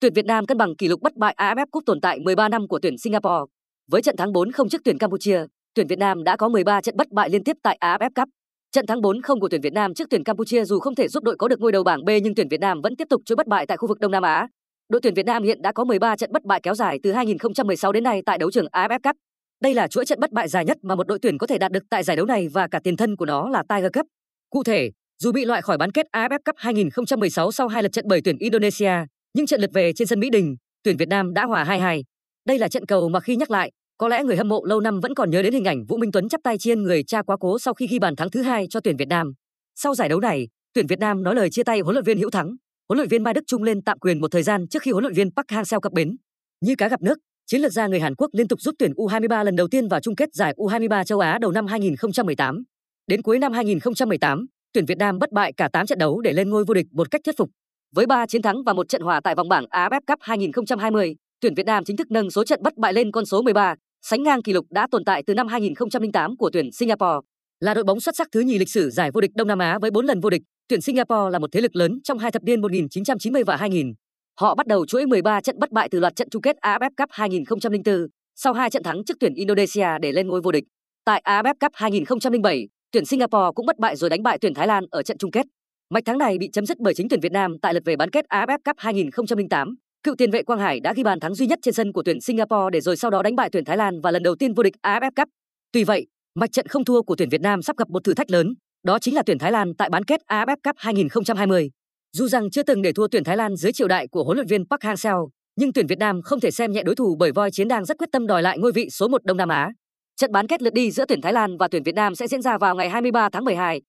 tuyển Việt Nam cân bằng kỷ lục bất bại AFF Cup tồn tại 13 năm của tuyển Singapore. Với trận thắng 4-0 trước tuyển Campuchia, tuyển Việt Nam đã có 13 trận bất bại liên tiếp tại AFF Cup. Trận thắng 4-0 của tuyển Việt Nam trước tuyển Campuchia dù không thể giúp đội có được ngôi đầu bảng B nhưng tuyển Việt Nam vẫn tiếp tục chuỗi bất bại tại khu vực Đông Nam Á. Đội tuyển Việt Nam hiện đã có 13 trận bất bại kéo dài từ 2016 đến nay tại đấu trường AFF Cup. Đây là chuỗi trận bất bại dài nhất mà một đội tuyển có thể đạt được tại giải đấu này và cả tiền thân của nó là Tiger Cup. Cụ thể, dù bị loại khỏi bán kết AFF Cup 2016 sau hai lượt trận bởi tuyển Indonesia, nhưng trận lượt về trên sân Mỹ Đình, tuyển Việt Nam đã hòa 2-2. Đây là trận cầu mà khi nhắc lại, có lẽ người hâm mộ lâu năm vẫn còn nhớ đến hình ảnh Vũ Minh Tuấn chắp tay chiên người cha quá cố sau khi ghi bàn thắng thứ hai cho tuyển Việt Nam. Sau giải đấu này, tuyển Việt Nam nói lời chia tay huấn luyện viên Hữu Thắng, huấn luyện viên Mai Đức Trung lên tạm quyền một thời gian trước khi huấn luyện viên Park Hang-seo cập bến. Như cá gặp nước, chiến lược gia người Hàn Quốc liên tục giúp tuyển U23 lần đầu tiên vào chung kết giải U23 châu Á đầu năm 2018. Đến cuối năm 2018, tuyển Việt Nam bất bại cả 8 trận đấu để lên ngôi vô địch một cách thuyết phục. Với 3 chiến thắng và một trận hòa tại vòng bảng AFF Cup 2020, tuyển Việt Nam chính thức nâng số trận bất bại lên con số 13, sánh ngang kỷ lục đã tồn tại từ năm 2008 của tuyển Singapore. Là đội bóng xuất sắc thứ nhì lịch sử giải vô địch Đông Nam Á với 4 lần vô địch, tuyển Singapore là một thế lực lớn trong hai thập niên 1990 và 2000. Họ bắt đầu chuỗi 13 trận bất bại từ loạt trận chung kết AFF Cup 2004, sau hai trận thắng trước tuyển Indonesia để lên ngôi vô địch. Tại AFF Cup 2007, tuyển Singapore cũng bất bại rồi đánh bại tuyển Thái Lan ở trận chung kết. Mạch thắng này bị chấm dứt bởi chính tuyển Việt Nam tại lượt về bán kết AFF Cup 2008. Cựu tiền vệ Quang Hải đã ghi bàn thắng duy nhất trên sân của tuyển Singapore để rồi sau đó đánh bại tuyển Thái Lan và lần đầu tiên vô địch AFF Cup. Tuy vậy, mạch trận không thua của tuyển Việt Nam sắp gặp một thử thách lớn, đó chính là tuyển Thái Lan tại bán kết AFF Cup 2020. Dù rằng chưa từng để thua tuyển Thái Lan dưới triều đại của huấn luyện viên Park Hang-seo, nhưng tuyển Việt Nam không thể xem nhẹ đối thủ bởi voi chiến đang rất quyết tâm đòi lại ngôi vị số 1 Đông Nam Á. Trận bán kết lượt đi giữa tuyển Thái Lan và tuyển Việt Nam sẽ diễn ra vào ngày 23 tháng 12